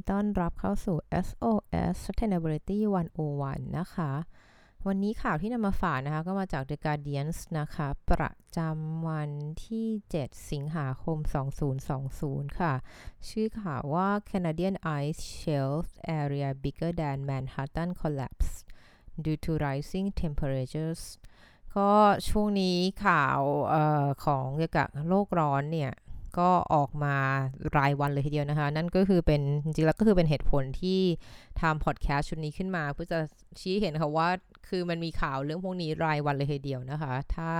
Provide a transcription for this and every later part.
ีต้อนรับเข้าสู่ SOS Sustainability 101 นะคะ วันนี้ข่าวที่นำมาฝากนะคะ ก็มาจาก The Guardian นะคะ ประจำวันที่ 7 สิงหาคม 2020 ค่ะ ชื่อข่าวว่า Canadian ice shelf area bigger than Manhattan collapse due to rising temperatures ก็ช่วงนี้ข่าวออของเกี่ยวกับโลกร้อนเนี่ย ก็ออกมารายวันเลยทีเดียวนะคะ นั่นก็คือเป็นจริงๆแล้วก็คือเป็นเหตุผลที่ทำพอดแคสต์ชุดนี้ขึ้นมาเพื่อจะชี้เห็นค่ะว่าคือมันมีข่าวเรื่องพวกนี้รายวันเลยทีเดียวนะคะ ถ้า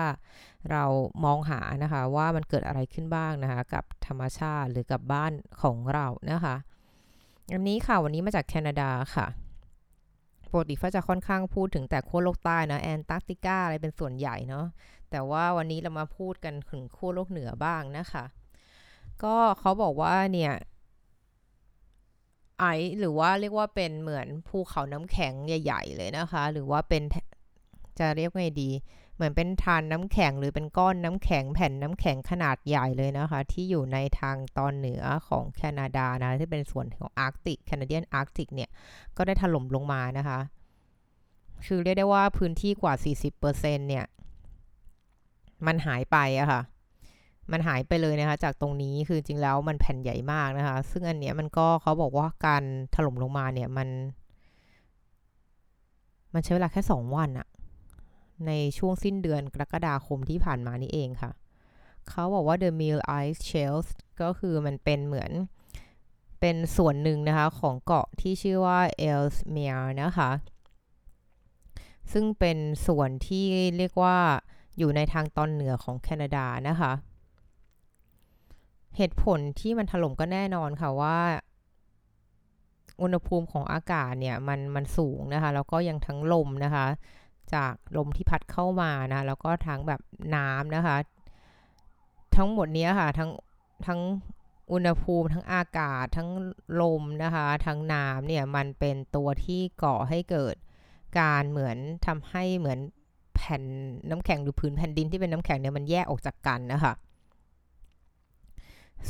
เรามองหานะคะว่ามันเกิดอะไรขึ้นบ้างนะคะ กับธรรมชาติหรือกับบ้านของเรานะคะอันนี้ข่าววันนี้มาจากแคนาดาค่ะปกติฟ้าจะค่อนข้างพูดถึงแต่ขั้วโลกใต้นะแอนตาร์กติกาอะไรเป็นส่วนใหญ่เนาะแต่ว่าวันนี้เรามาพูดกันถึงขั้วโลกเหนือบ้างนะคะ ก็เขาบอกว่าเนี่ยไอหรือว่าเรียกว่าเป็นเหมือนภูเขาน้ำแข็งใหญ่ ๆ เลยนะคะ หรือว่าเป็นจะเรียกไงดี เหมือนเป็นทานน้ำแข็งหรือเป็นก้อนน้ำแข็งแผ่นน้ำแข็งขนาดใหญ่เลยนะคะ ที่อยู่ในทางตอนเหนือของแคนาดานะที่เป็นส่วนของอาร์กติกแคนาเดียนอาร์กติกเนี่ยก็ได้ถล่มลงมานะคะ คือเรียกได้ว่าพื้นที่กว่า 40%เนี่ย มันหายไปอะค่ะ มันหายไปเลยนะคะ จากตรงนี้คือจริงแล้วมันแผ่นใหญ่มากนะคะ ซึ่งอันเนี้ยมันก็เขาบอกว่าการถล่มลงมาเนี่ยมัน มันใช้เวลาแค่สองวันอะในช่วงสิ้นเดือนกรกฎาคมที่ผ่านมานี่เองค่ะ เขาบอกว่า the mill ice shelf ก็คือมันเป็นเหมือนเป็นส่วนหนึ่งนะคะ ของเกาะที่ชื่อว่า Ellesmere นะคะ ซึ่งเป็นส่วนที่เรียกว่าอยู่ในทางตอนเหนือของแคนาดานะคะ เหตุผลที่มันถล่มก็แน่นอนค่ะว่า อุณหภูมิของอากาศเนี่ยมันมันสูงนะคะแล้วก็ยังทั้งลมนะคะ จากลมที่พัดเข้ามานะแล้วก็ทั้งแบบน้ำนะคะ ทั้งหมดนี้ค่ะทั้งทั้งอุณหภูมิทั้งอากาศทั้งลมนะคะ ทั้งน้ำเนี่ยมันเป็นตัวที่ก่อให้เกิดการเหมือนทำให้เหมือนแผ่นน้ำแข็งหรือพื้นแผ่นดินที่เป็นน้ำแข็งเนี่ยมันแยกออกจากกันนะคะ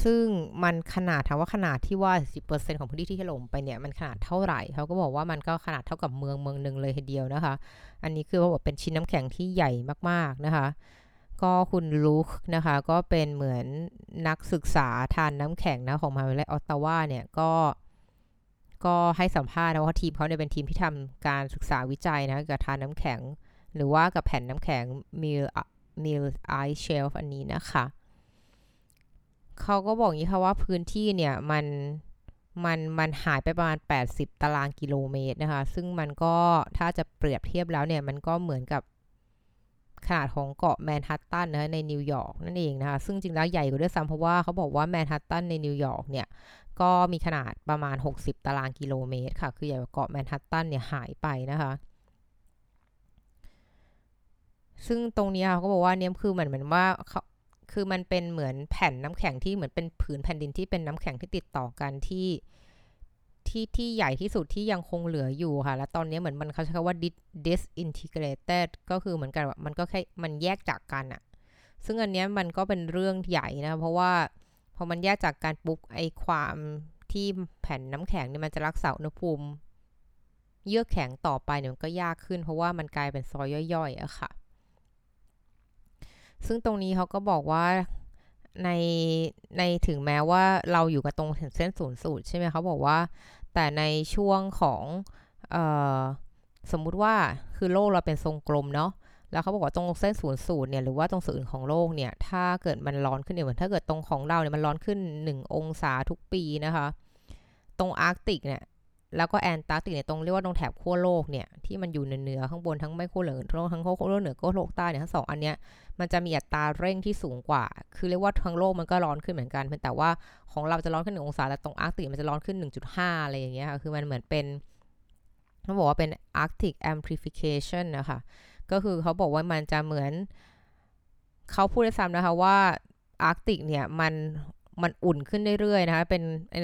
ซึ่งมันขนาดถามว่าขนาดที่ว่า 10%ของพื้นที่ที่ถล่มไปเนี่ยมันขนาดเท่าไหร่เขาก็บอกว่ามันก็ขนาดเท่ากับเมืองเมืองหนึ่งเลยทีเดียวนะคะ อันนี้คือว่าเป็นชิ้นน้ำแข็งที่ใหญ่มากๆนะคะ ก็คุณลูคนะคะก็เป็นเหมือนนักศึกษาทานน้ำแข็งนะของมหาวิทยาลัยออตตาวาเนี่ยก็ก็ให้สัมภาษณ์นะว่าทีมเขาเนี่ยเป็นทีมที่ทำการศึกษาวิจัยนะกับทานน้ำแข็ง หรือว่ากับแผ่นน้ำแข็ง Mill Mill Ice Shelf อันนี้นะคะ เขาก็บอกอย่างนี้ค่ะว่าพื้นที่เนี่ยมันมันมันหายไปประมาณ 80 ตารางกิโลเมตรนะคะ ซึ่งมันก็ถ้าจะเปรียบเทียบแล้วเนี่ย มันก็เหมือนกับขนาดของเกาะแมนฮัตตันนะในนิวยอร์กนั่นเองนะคะ ซึ่งจริงแล้วใหญ่กว่าด้วยซ้ำเพราะว่าเขาบอกว่าแมนฮัตตันในนิวยอร์กเนี่ย ก็มีขนาดประมาณ 60 ตารางกิโลเมตรค่ะ คือใหญ่กว่าเกาะแมนฮัตตันเนี่ยหายไปนะคะซึ่งตรงนี้เขาก็บอกว่าเนี่ยคือเหมือนเหมือนว่า คือมันเป็นเหมือนแผ่นน้ำแข็งที่เหมือนเป็นผืนแผ่นดินที่เป็นน้ำแข็งที่ติดต่อกันที่ที่ที่ใหญ่ที่สุดที่ยังคงเหลืออยู่ค่ะ แล้วตอนนี้เหมือนมันเขาใช้คำว่า disintegrated ก็คือเหมือนกันว่ามันก็แค่มันแยกจากกันอะซึ่งอันนี้มันก็เป็นเรื่องใหญ่นะ เพราะว่าพอมันแยกจากการปุ๊บไอความที่แผ่นน้ำแข็งเนี่ยมันจะรักษาอุณหภูมิ เยือกแข็งต่อไปเนี่ยมันก็ยากขึ้น เพราะว่ามันกลายเป็นซอยย่อยๆอะค่ะ ซึ่งตรงนี้เขาก็บอกว่าในในถึงแม้ว่าเราอยู่กับตรงเส้นศูนย์สูตรใช่ไหมเขาบอกว่า แต่ในช่วงของออสมมุติว่าคือโลกเราเป็นทรงกลมเนาะแล้วเขาบอกว่าตรงเส้นศูนย์สูตรเนี่ยหรือว่าตรงศูนย์ของโลกเนี่ยถ้าเกิดมันร้อนขึ้นเนี่ยเหมือนถ้าเกิดตรงของเราเนี่ยมันร้อนขึ้น 1 องศาทุกปีนะคะ ตรงอาร์กติกเนี่ย แล้วก็แอนตาร์กติกเนี่ยตรงเรียกว่าตรงแถบขั้วโลกเนี่ยที่มันอยู่เหนือข้างบนทั้งไม่ขั้วเหนือทั้งขั้วโลกเหนือก็โลกใต้เนี่ยทั้งสองอันเนี้ยมันจะมีอัตราเร่งที่สูงกว่า คือเรียกว่าทั้งโลกมันก็ร้อนขึ้นเหมือนกันเพียงแต่ว่าของเราจะร้อนขึ้นหนึ่งองศาแต่ตรงอาร์กติกมันจะร้อนขึ้น 1.5 อะไรอย่างเงี้ยค่ะคือมันเหมือนเป็นเขาบอกว่าเป็น Arctic amplification นะคะก็คือเขาบอกว่ามันจะเหมือนเขาพูดได้ซ้ำนะคะว่าอาร์กติกเนี่ยมัน มันอุ่นขึ้นเรื่อยๆนะคะเป็น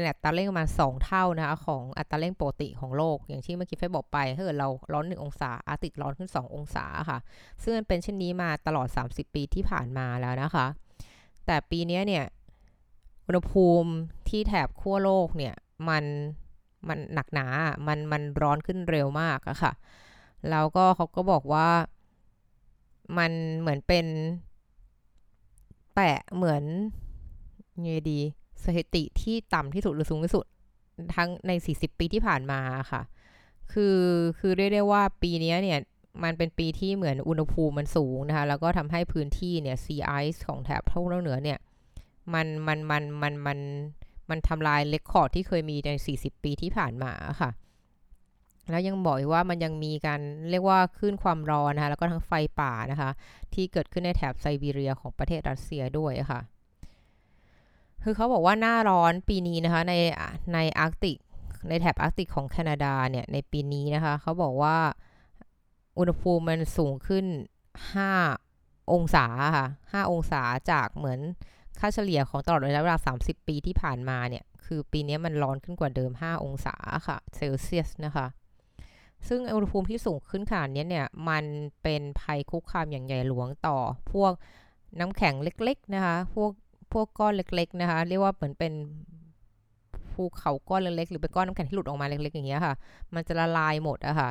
อัตราเร่งประมาณ 2 เท่านะคะของอัตราเร่งปกติของโลก อย่างที่เมื่อกี้เฟยบอกไปถ้าเกิดเราร้อน 1 องศาอาร์กติกร้อนขึ้น 2 องศาค่ะ ซึ่งมันเป็นเช่นนี้มาตลอด 30 ปีที่ผ่านมาแล้วนะคะ แต่ปีนี้เนี่ยอุณหภูมิที่แถบขั้วโลกเนี่ยมันมันหนักหนา มันมันร้อนขึ้นเร็วมากอะค่ะ แล้วก็เขาก็บอกว่ามันเหมือนเป็นแตะเหมือน ยังไงดีสถิติที่ต่ำที่สุดหรือสูงที่สุด ทั้งใน 40 ปีที่ผ่านมาค่ะ คือคือเรียกได้ว่าปีนี้เนี่ยมันเป็นปีที่เหมือนอุณหภูมิมันสูงนะคะ แล้วก็ทำให้พื้นที่เนี่ย sea ice ของแถบทวีปเหนือเนี่ย มันมันมันมันมันมันทำลาย record ที่เคยมีใน 40 ปีที่ผ่านมาค่ะ แล้วยังบอกว่ามันยังมีการเรียกว่าขึ้นความร้อนนะคะ แล้วก็ทั้งไฟป่านะคะ ที่เกิดขึ้นในแถบไซบีเรียของประเทศรัสเซียด้วยค่ะ คือเขาบอกว่าหน้าร้อนปีนี้นะคะ ในในอาร์กติก ในแถบอาร์กติกของแคนาดาเนี่ย ในปีนี้นะคะ เขาบอกว่าอุณหภูมิมันสูงขึ้น 5 องศาค่ะ5องศาจากเหมือนค่าเฉลี่ยของตลอดระยะเวลา 30 ปีที่ผ่านมาเนี่ย คือปีนี้มันร้อนขึ้นกว่าเดิม 5 องศาค่ะเซลเซียสนะคะ ซึ่งอุณหภูมิที่สูงขึ้นขนาดนี้เนี่ย มันเป็นภัยคุกคามอย่างใหญ่หลวงต่อพวกน้ำแข็งเล็กๆนะคะ พวก วกก้อนเล็ก ๆ นะคะ เรียกว่าเหมือนเป็นภูเขาก้อนเล็กๆหรือเป็นก้อนน้ำแข็งที่หลุดออกมาเล็ก ๆ อย่างเงี้ยค่ะ มันจะละลายหมดอะค่ะ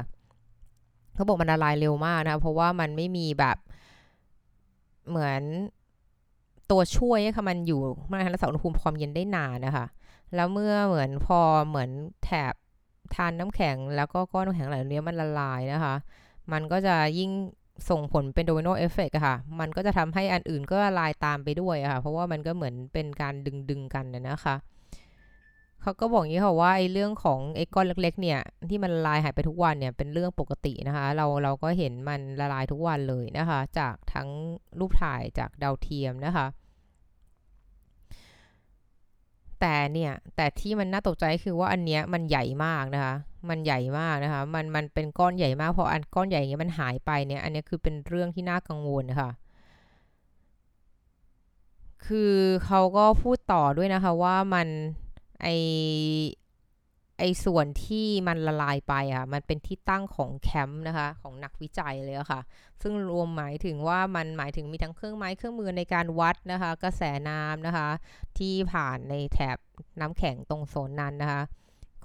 เขาบอกมันละลายเร็วมากนะคะเพราะว่ามันไม่มีแบบเหมือนตัวช่วยให้มันอยู่มันรักษาอุณหภูมิความเย็นได้นานนะคะแล้วเมื่อเหมือนพอเหมือนแถบทานน้ำแข็งแล้วก็ก้อนน้ำแข็งเหล่านี้มันละลายนะคะ มันก็จะยิ่ง ส่งผลเป็น domino effect ค่ะ มันก็จะทำให้อันอื่นก็ละลายตามไปด้วยค่ะ เพราะว่ามันก็เหมือนเป็นการดึงดึงกันนะคะเขาก็บอกอย่างนี้ค่ะว่าไอ้เรื่องของไอ้ก้อนเล็ก ๆ เนี่ย ที่มันละลายหายไปทุกวันเนี่ยเป็นเรื่องปกตินะคะ เราเราก็เห็นมันละลายทุกวันเลยนะคะ จากทั้งรูปถ่ายจากดาวเทียมนะคะ แต่เนี่ย แต่ที่มันน่าตกใจคือว่าอันเนี้ยมันใหญ่มากนะคะ มันใหญ่มากนะคะ มันมันเป็นก้อนใหญ่มากพออันก้อนใหญ่อย่างเงี้ยมันหายไปเนี่ย อันนี้คือเป็นเรื่องที่น่ากังวลค่ะ คือเขาก็พูดต่อด้วยนะคะว่ามันไอ ไอ้ส่วนที่มันละลายไปอะ มันเป็นที่ตั้งของแคมป์นะคะ ของนักวิจัยเลยค่ะ ซึ่งรวมหมายถึงว่ามันหมายถึงมีทั้งเครื่องไม้เครื่องมือในการวัดนะคะ กระแสน้ำนะคะ ที่ผ่านในแถบน้ำแข็งตรงโซนนั้นนะคะ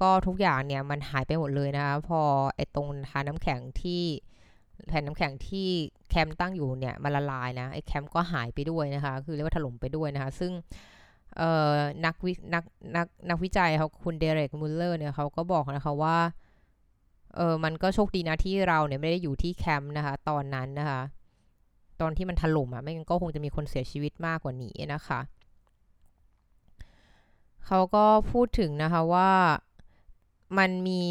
ก็ทุกอย่างเนี่ยมันหายไปหมดเลยนะคะ พอไอ้ตรงทานน้ำแข็งที่แผ่นน้ำแข็งที่แคมป์ตั้งอยู่เนี่ยมันละลายนะไอ้แคมป์ก็หายไปด้วยนะคะ คือเรียกว่าถล่มไปด้วยนะคะ ซึ่ง นักวินักนักนักวิจัยเขาคุณเดเรกมูลเลอร์เนี่ยเขาก็บอกนะคะว่าเออมันก็โชคดีนะที่เราเนี่ยไม่ได้อยู่ที่แคมป์นะคะ ตอนนั้นนะคะ ตอนที่มันถล่มอะ่ะไม่งั้นก็คงจะมีคนเสียชีวิตมากกว่านี้นะคะเขาก็พูดถึงนะคะว่ามันมี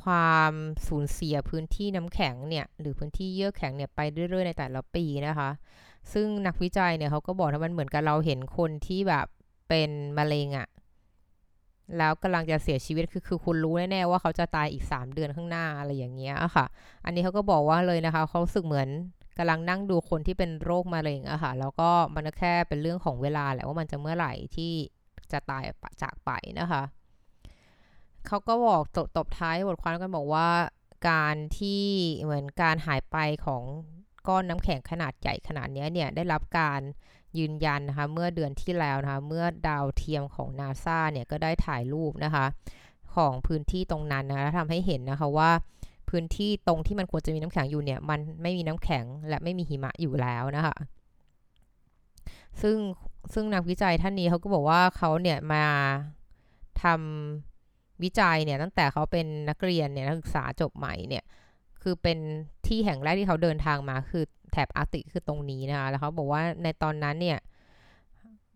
ความสูญเสียพื้นที่น้ำแข็งเนี่ย หรือพื้นที่เยื่อแข็งเนี่ยไปเรื่อยๆในแต่ละปีนะคะ ซึ่งนักวิจัยเนี่ยเขาก็บอกว่ามันเหมือนกับเราเห็นคนที่แบบเป็นมะเร็งอะ่ะแล้วกำลังจะเสียชีวิตคือคือคุณรู้แน่ๆว่าเขาจะตายอีก 3 เดือนข้างหน้าอะไรอย่างเงี้ยค่ะ อันนี้เขาก็บอกว่าเลยนะคะเขาสึกเหมือนกำลังนั่งดูคนที่เป็นโรคมะเร็งอะค่ะ แล้วก็มันแค่เป็นเรื่องของเวลาแหละว่ามันจะเมื่อไหร่ที่จะตายจากไปนะคะเขาก็บอกตบตบท้ายบทความกันบอกว่าการที่เหมือนการหายไปของ ก้อนน้ำแข็งขนาดใหญ่ขนาดนี้เนี่ยได้รับการยืนยันนะคะเมื่อเดือนที่แล้วนะคะเมื่อดาวเทียมของนาซาเนี่ยก็ได้ถ่ายรูปนะคะของพื้นที่ตรงนั้นนะคะทำให้เห็นนะคะว่าพื้นที่ตรงที่มันควรจะมีน้ำแข็งอยู่เนี่ยมันไม่มีน้ำแข็งและไม่มีหิมะอยู่แล้วนะคะซึ่งซึ่งนักวิจัยท่านนี้เขาก็บอกว่าเขาเนี่ยมาทำวิจัยเนี่ยตั้งแต่เขาเป็นนักเรียนเนี่ยนักศึกษาจบใหม่เนี่ยคือเป็น ที่แห่งแรกที่เขาเดินทางมาคือแถบอาร์ติคือตรงนี้นะคะแล้วเขาบอกว่าในตอนนั้นเนี่ย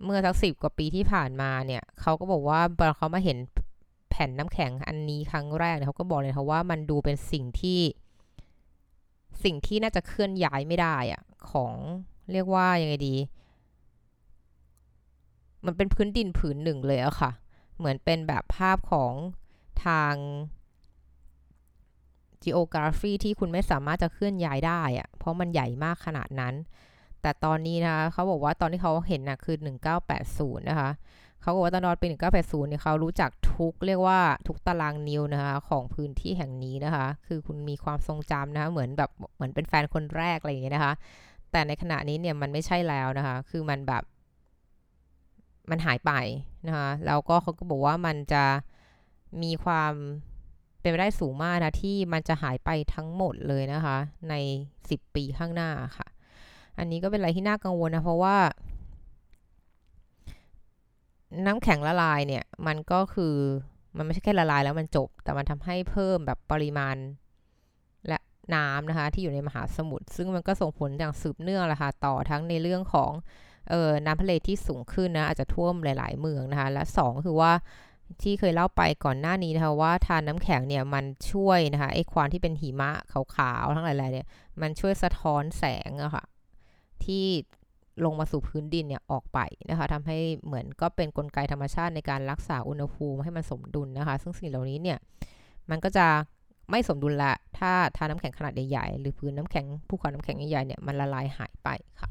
เมื่อสักสิบกว่าปีที่ผ่านมาเนี่ยเขาก็บอกว่าพอเขามาเห็นแผ่นน้ำแข็งอันนี้ครั้งแรกเนี่ยเขาก็บอกเลยค่ะว่ามันดูเป็นสิ่งที่ สิ่งที่น่าจะเคลื่อนย้ายไม่ได้อะของเรียกว่ายังไงดี มันเป็นพื้นดินผืนหนึ่งเลยอะค่ะ เหมือนเป็นแบบภาพของทาง geography ที่คุณไม่สามารถจะเคลื่อนย้ายได้อะเพราะมันใหญ่มากขนาดนั้น แต่ตอนนี้นะเขาบอกว่าตอนที่เขาเห็นนะคือ 1980 นะคะเขาบอกว่าตอนนอนปี 1980 เนี่ยเขารู้จักทุกเรียกว่าทุกตารางนิ้วนะคะของพื้นที่แห่งนี้นะคะ คือคุณมีความทรงจำนะคะเหมือนแบบเหมือนเป็นแฟนคนแรกอะไรอย่างเงี้ยนะคะ แต่ในขณะนี้เนี่ยมันไม่ใช่แล้วนะคะ คือมันแบบ มันหายไปนะคะแล้วก็เขาก็บอกว่ามันจะมีความ เป็นไปได้สูงมากนะที่มันจะหายไปทั้งหมดเลยนะคะ ใน 10 ปีข้างหน้าค่ะ อันนี้ก็เป็นอะไรที่น่ากังวลนะ เพราะว่า น้ำแข็งละลายเนี่ย มันก็คือมันไม่ใช่แค่ละลายแล้วมันจบ แต่มันทำให้เพิ่มแบบปริมาณและน้ำนะคะ ที่อยู่ในมหาสมุทรซึ่งมันก็ส่งผลอย่างสืบเนื่องละค่ะต่อทั้งในเรื่องของออน้ำทะเลที่สูงขึ้นนะอาจจะท่วมหลาย ๆ เมืองนะคะ และ2คือว่า ที่เคยเล่าไปก่อนหน้านี้นะคะว่าทานน้ำแข็งเนี่ยมันช่วยนะคะไอ้ความที่เป็นหิมะขาวๆทั้งหลายๆเนี่ยมันช่วยสะท้อนแสงอะค่ะที่ลงมาสู่พื้นดินเนี่ยออกไปนะคะทำให้เหมือนก็เป็นนกลไกธรรมชาติในการรักษาอุณหภูมิให้มันสมดุลนะคะ ซึ่งสิ่งเหล่านี้เนี่ยมันก็จะไม่สมดุลละ ถ้าทาน้ำแข็งขนาดใหญ่ๆหรือพื้นน้ำแข็งภูเขาน้ำแข็งใหญ่ๆเนี่ยมันละลายหายไปค่ะ